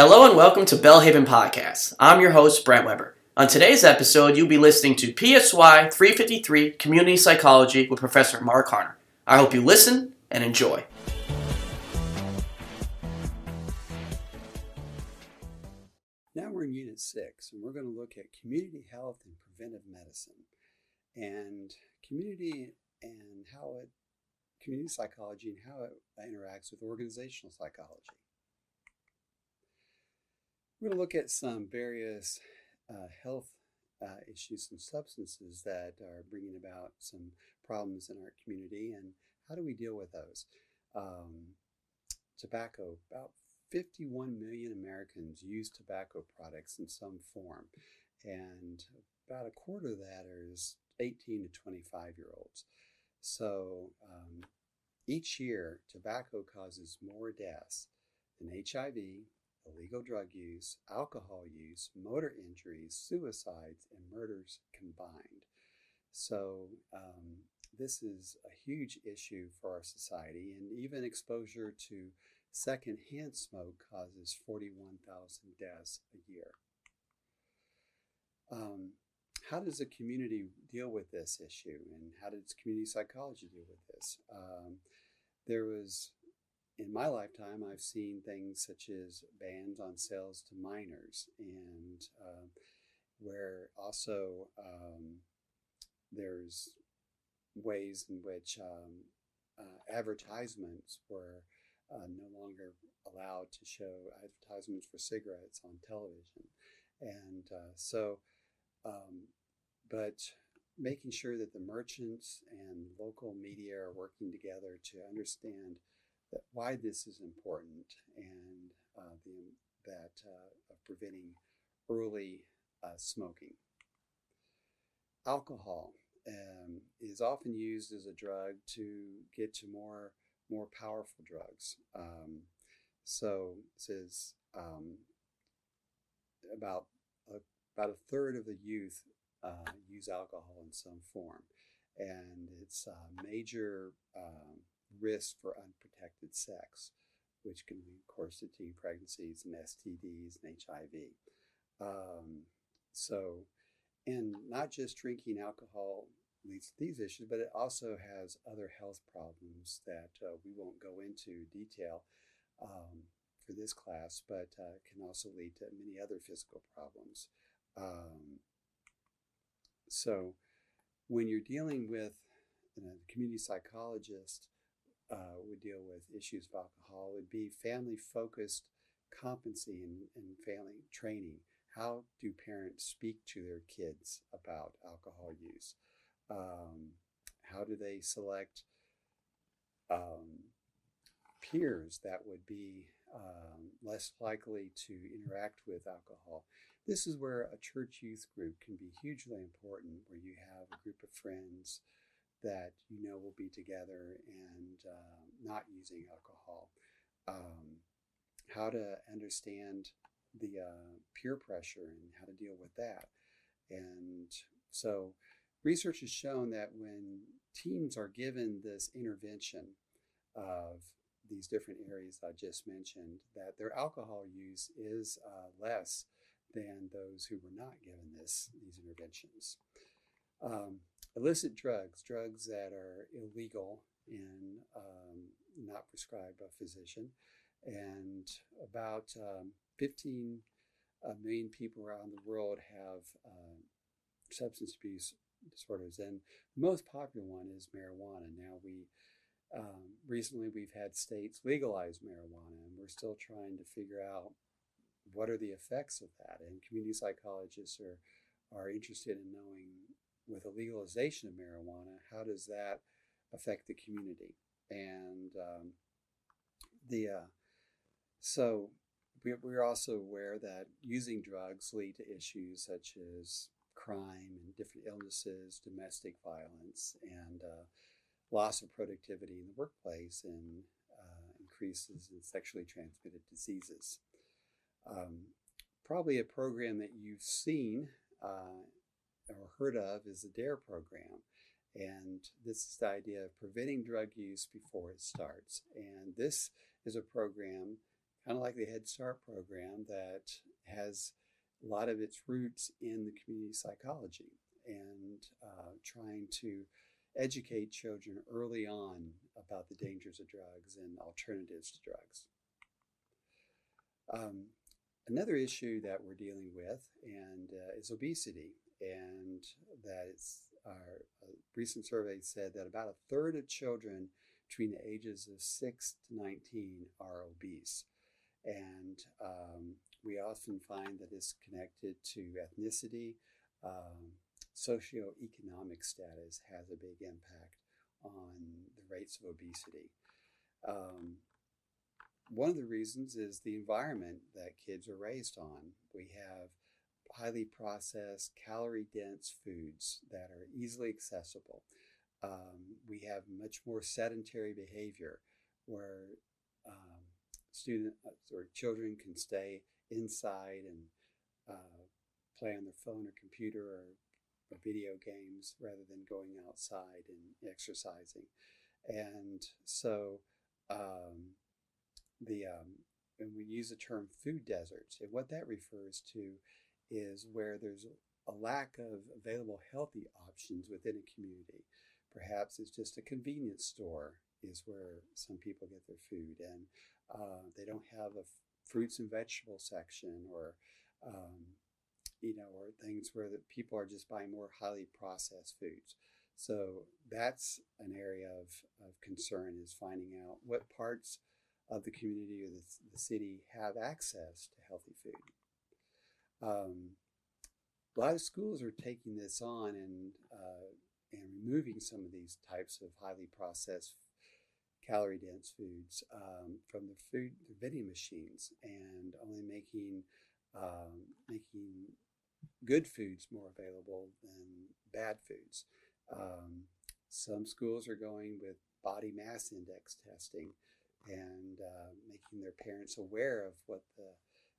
Hello and welcome to Belhaven Podcast. I'm your host, Brent Weber. On today's episode, you'll be listening to PSY 353 Community Psychology with Professor Mark Harner. I hope you listen and enjoy. Now we're in Unit 6, and we're going to look at community health and preventive medicine. And community and how it, community psychology and how it interacts with organizational psychology. We're going to look at some various uh, health uh, issues and substances that are bringing about some problems in our community and how do we deal with those. Um, tobacco, about 51 million Americans use tobacco products in some form, and about a quarter of that is 18 to 25 year olds. So um, each year, tobacco causes more deaths than HIV, illegal drug use, alcohol use, motor injuries, suicides, and murders combined. So, um, this is a huge issue for our society, and even exposure to secondhand smoke causes 41,000 deaths a year. Um, how does a community deal with this issue, and how does community psychology deal with this? Um, there was, in my lifetime, I've seen things such as bans on sales to minors, and uh, where also um, there's ways in which um, uh, advertisements were uh, no longer allowed to show advertisements for cigarettes on television. And uh, so, um, but making sure that the merchants and local media are working together to understand that why this is important and uh, the, that uh, of preventing early uh, smoking. Alcohol um, is often used as a drug to get to more more powerful drugs. Um, so it says um, about a, about a third of the youth uh, use alcohol in some form, and it's a major uh, risk for unprotected sex, which can lead, of course to teen pregnancies and STDs and HIV. Um, so, and not just drinking alcohol leads to these issues, but it also has other health problems that uh, we won't go into detail um, for this class, but uh, can also lead to many other physical problems. Um, so, when you're dealing with a community psychologist, uh, would deal with issues of alcohol would be family focused competency and, and family training. How do parents speak to their kids about alcohol use? Um, how do they select um, peers that would be um, less likely to interact with alcohol? This is where a church youth group can be hugely important, where you have a group of friends that you know will be together and uh, not using alcohol. Um, how to understand the uh, peer pressure and how to deal with that. And so research has shown that when teens are given this intervention of these different areas I just mentioned, that their alcohol use is uh, less than those who were not given this these interventions. Um, illicit drugs, drugs that are illegal and um, not prescribed by a physician, and about um, 15 uh, people around the world have uh, substance abuse disorders, and the most popular one is marijuana. Now we um, recently we've had states legalize marijuana, and we're still trying to figure out what are the effects of that. And community psychologists are are interested in knowing with the legalization of marijuana, how does that affect the community? And um, the uh, so we, we're also aware that using drugs lead to issues such as crime and different illnesses, domestic violence, and uh, loss of productivity in the workplace, and uh, increases in sexually transmitted diseases. Um, probably a program that you've seen uh, or heard of is the DARE program. And this is the idea of preventing drug use before it starts. And this is a program kind of like the Head Start program that has a lot of its roots in the community psychology and uh, trying to educate children early on about the dangers of drugs and alternatives to drugs. Um, another issue that we're dealing with and uh, is obesity, and that it's our recent survey said that about a third of children between the ages of 6 to 19 are obese. And um, we often find that it's connected to ethnicity. Um, socioeconomic status has a big impact on the rates of obesity. Um, one of the reasons is the environment that kids are raised on. We have highly processed, calorie dense foods that are easily accessible. Um, we have much more sedentary behavior where um, uh, or children can stay inside and uh, play on their phone or computer or, or, video games rather than going outside and exercising. And so um, the um, and we use the term food deserts, and what that refers to is where there's a lack of available healthy options within a community. Perhaps it's just a convenience store is where some people get their food, and uh, they don't have a f- fruits and vegetable section, or um, you know, or things where the people are just buying more highly processed foods. So that's an area of, of concern is finding out what parts of the community or the, the city have access to healthy food. Um, a lot of schools are taking this on and uh, and removing some of these types of highly processed calorie dense foods um, from the food the vending machines and only making um, making good foods more available than bad foods. Um, some schools are going with body mass index testing and uh, making their parents aware of what the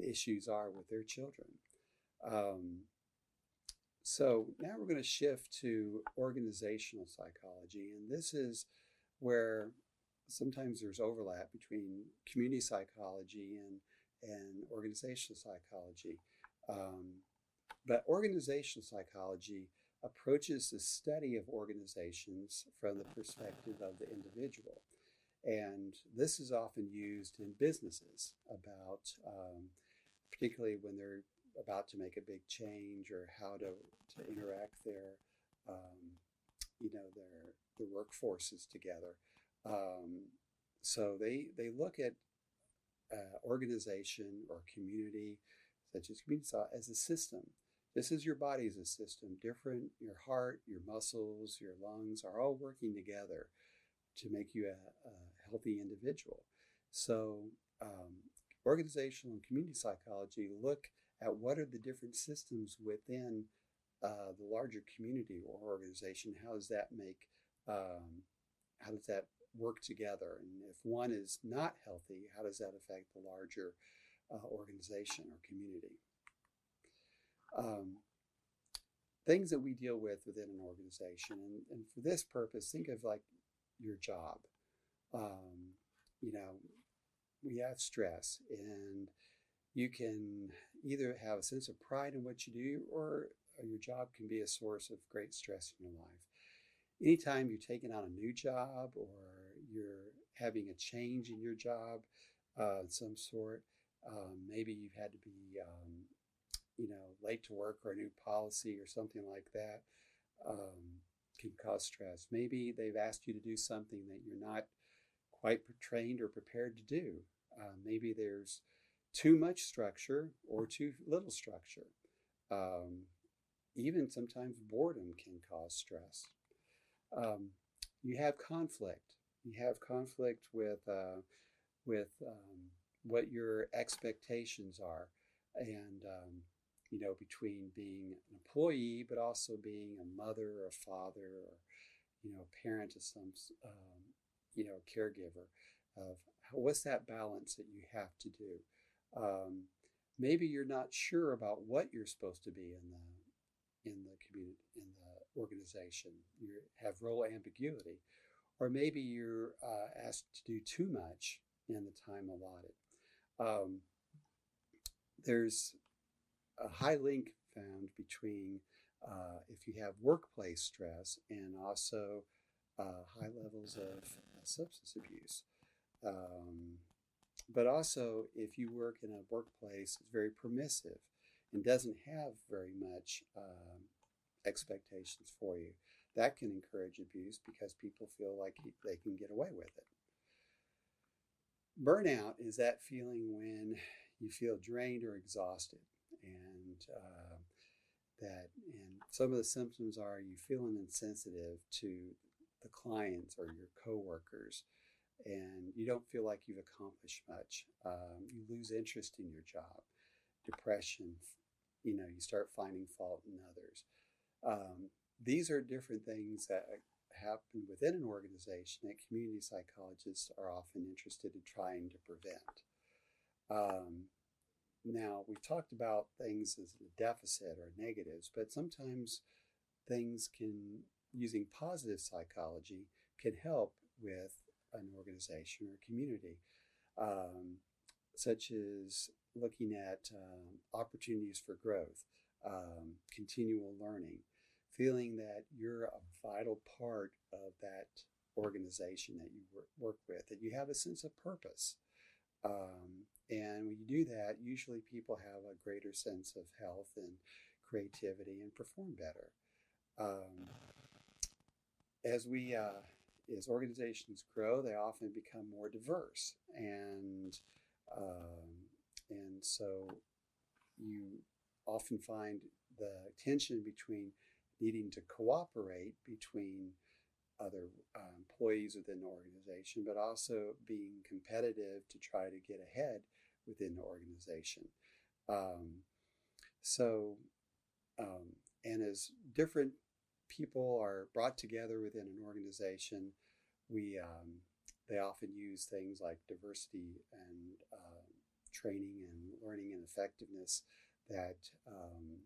the issues are with their children. Um, so now we're going to shift to organizational psychology, and this is where sometimes there's overlap between community psychology and and organizational psychology. Um, but organizational psychology approaches the study of organizations from the perspective of the individual. And this is often used in businesses about um, particularly when they're about to make a big change or how to, to interact their um, you know their their workforces together. Um, so they they look at uh, organization or community, such as community as a system. This is your body as a system. Different, your heart, your muscles, your lungs are all working together to make you a, a healthy individual. So um, organizational and community psychology look at what are the different systems within uh, the larger community or organization. How does that make, um, how does that work together? And if one is not healthy, how does that affect the larger uh, organization or community? Um, things that we deal with within an organization. And, and for this purpose, think of like your job. Um, you know, we have stress and you can either have a sense of pride in what you do or your job can be a source of great stress in your life. Anytime you're taking on a new job or you're having a change in your job uh, some sort, um, maybe you've had to be, um, you know, late to work or a new policy or something like that um, can cause stress. Maybe they've asked you to do something that you're not quite trained or prepared to do. Uh, maybe there's too much structure or too little structure. Um, even sometimes boredom can cause stress. Um, you have conflict. You have conflict with uh, with um, what your expectations are, and um, you know between being an employee but also being a mother or a father or you know a parent of some um, you know, caregiver of what's that balance that you have to do. Um, maybe you're not sure about what you're supposed to be in the in the community in the organization. You have role ambiguity, or maybe you're uh, asked to do too much in the time allotted. Um, there's a high link found between uh, if you have workplace stress and also uh, high levels of substance abuse. Um, but also, if you work in a workplace that's very permissive and doesn't have very much um, expectations for you, that can encourage abuse because people feel like they can get away with it. Burnout is that feeling when you feel drained or exhausted, and uh, that and some of the symptoms are you feeling insensitive to the clients or your coworkers and you don't feel like you've accomplished much. Um, you lose interest in your job, depression, you know, you start finding fault in others. Um, these are different things that happen within an organization that community psychologists are often interested in trying to prevent. Um, now, we've talked about things as a deficit or negatives, but sometimes things can, using positive psychology, can help with an organization or community, um, such as looking at um, opportunities for growth, um, continual learning, feeling that you're a vital part of that organization that you work with, that you have a sense of purpose. Um, and when you do that, usually people have a greater sense of health and creativity and perform better. As we uh, as organizations grow, they often become more diverse, and um, and so you often find the tension between needing to cooperate between other uh, employees within the organization, but also being competitive to try to get ahead within the organization. Um, so, um, and as different people are brought together within an organization, we um, they often use things like diversity and uh, training and learning and effectiveness that um,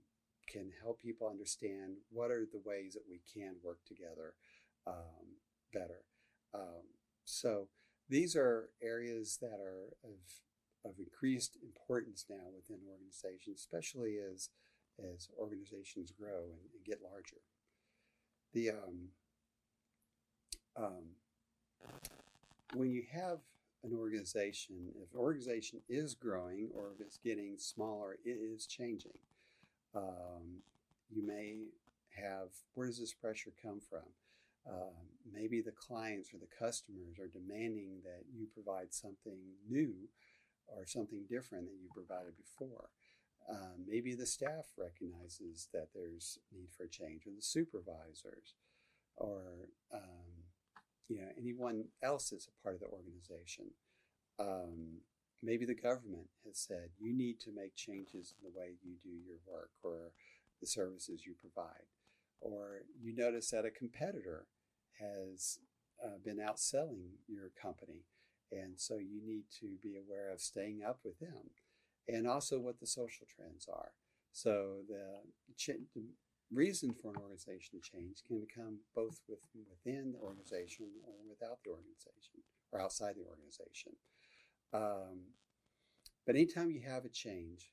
can help people understand what are the ways that we can work together um, better. Um, so these are areas that are of, of increased importance now within organizations, especially as as organizations grow and, and get larger. The um, um, when you have an organization, if an organization is growing or if it's getting smaller, it is changing. Um, you may have where does this pressure come from? Um, maybe the clients or the customers are demanding that you provide something new or something different that you provided before. Um, maybe the staff recognizes that there's need for a change, or the supervisors, or um, you know anyone else that's a part of the organization. Um, maybe the government has said you need to make changes in the way you do your work or the services you provide, or you notice that a competitor has uh, been outselling your company. And so you need to be aware of staying up with them and also what the social trends are. So the, the reason for an organization to change can come both with, within the organization or without the organization or outside the organization. Um, but anytime you have a change,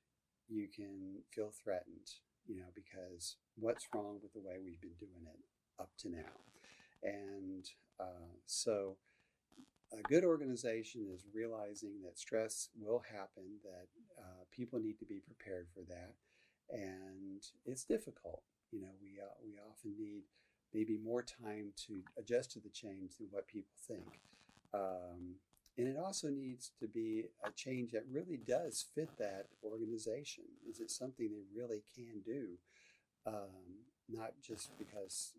you can feel threatened, you know, because what's wrong with the way we've been doing it up to now? And uh, so, a good organization is realizing that stress will happen, that uh, people need to be prepared for that, and it's difficult. You know, we uh, we often need maybe more time to adjust to the change than what people think. Um, and it also needs to be a change that really does fit that organization. Is it something they really can do? Um, not just because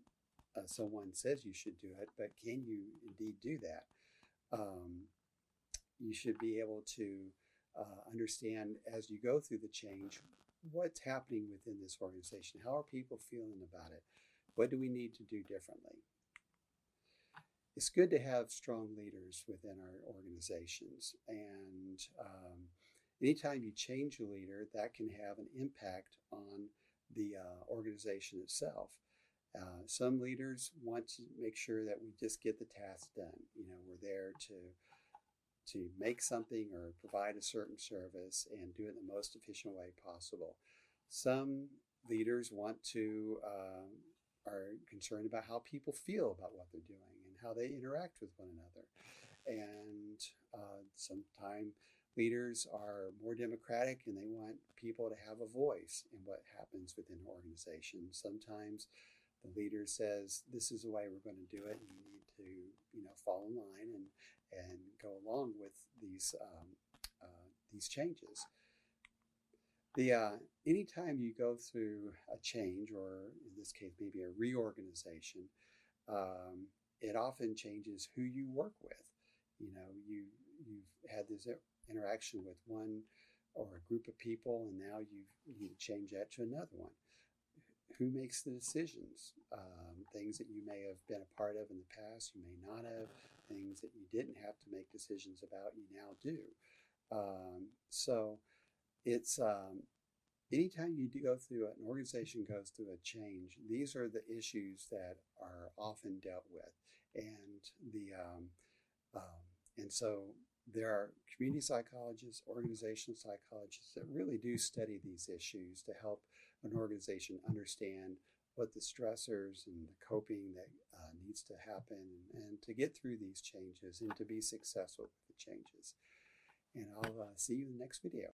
uh, someone says you should do it, but can you indeed do that? Um, you should be able to uh, understand as you go through the change what's happening within this organization. How are people feeling about it? What do we need to do differently? It's good to have strong leaders within our organizations. And um, anytime you change a leader, that can have an impact on the uh, organization itself. Uh, some leaders want to make sure that we just get the task done. You know, we're there to to make something or provide a certain service and do it the most efficient way possible. Some leaders want to uh, are concerned about how people feel about what they're doing and how they interact with one another. And uh, sometimes leaders are more democratic and they want people to have a voice in what happens within an organization. Sometimes the leader says, "This is the way we're going to do it. You need to, you know, fall in line and and go along with these um, uh, these changes." The uh, anytime you go through a change, or in this case, maybe a reorganization, um, it often changes who you work with. You know, you you've had this interaction with one or a group of people, and now you you need to change that to another one. Who makes the decisions? Um, things that you may have been a part of in the past, you may not have. Things that you didn't have to make decisions about, you now do. Um, so it's um, anytime you go through an organization goes through a change, these are the issues that are often dealt with, and the um, um, and so there are community psychologists, organizational psychologists that really do study these issues to help an organization understand what the stressors and the coping that uh, needs to happen and to get through these changes and to be successful with the changes. And I'll uh, see you in the next video.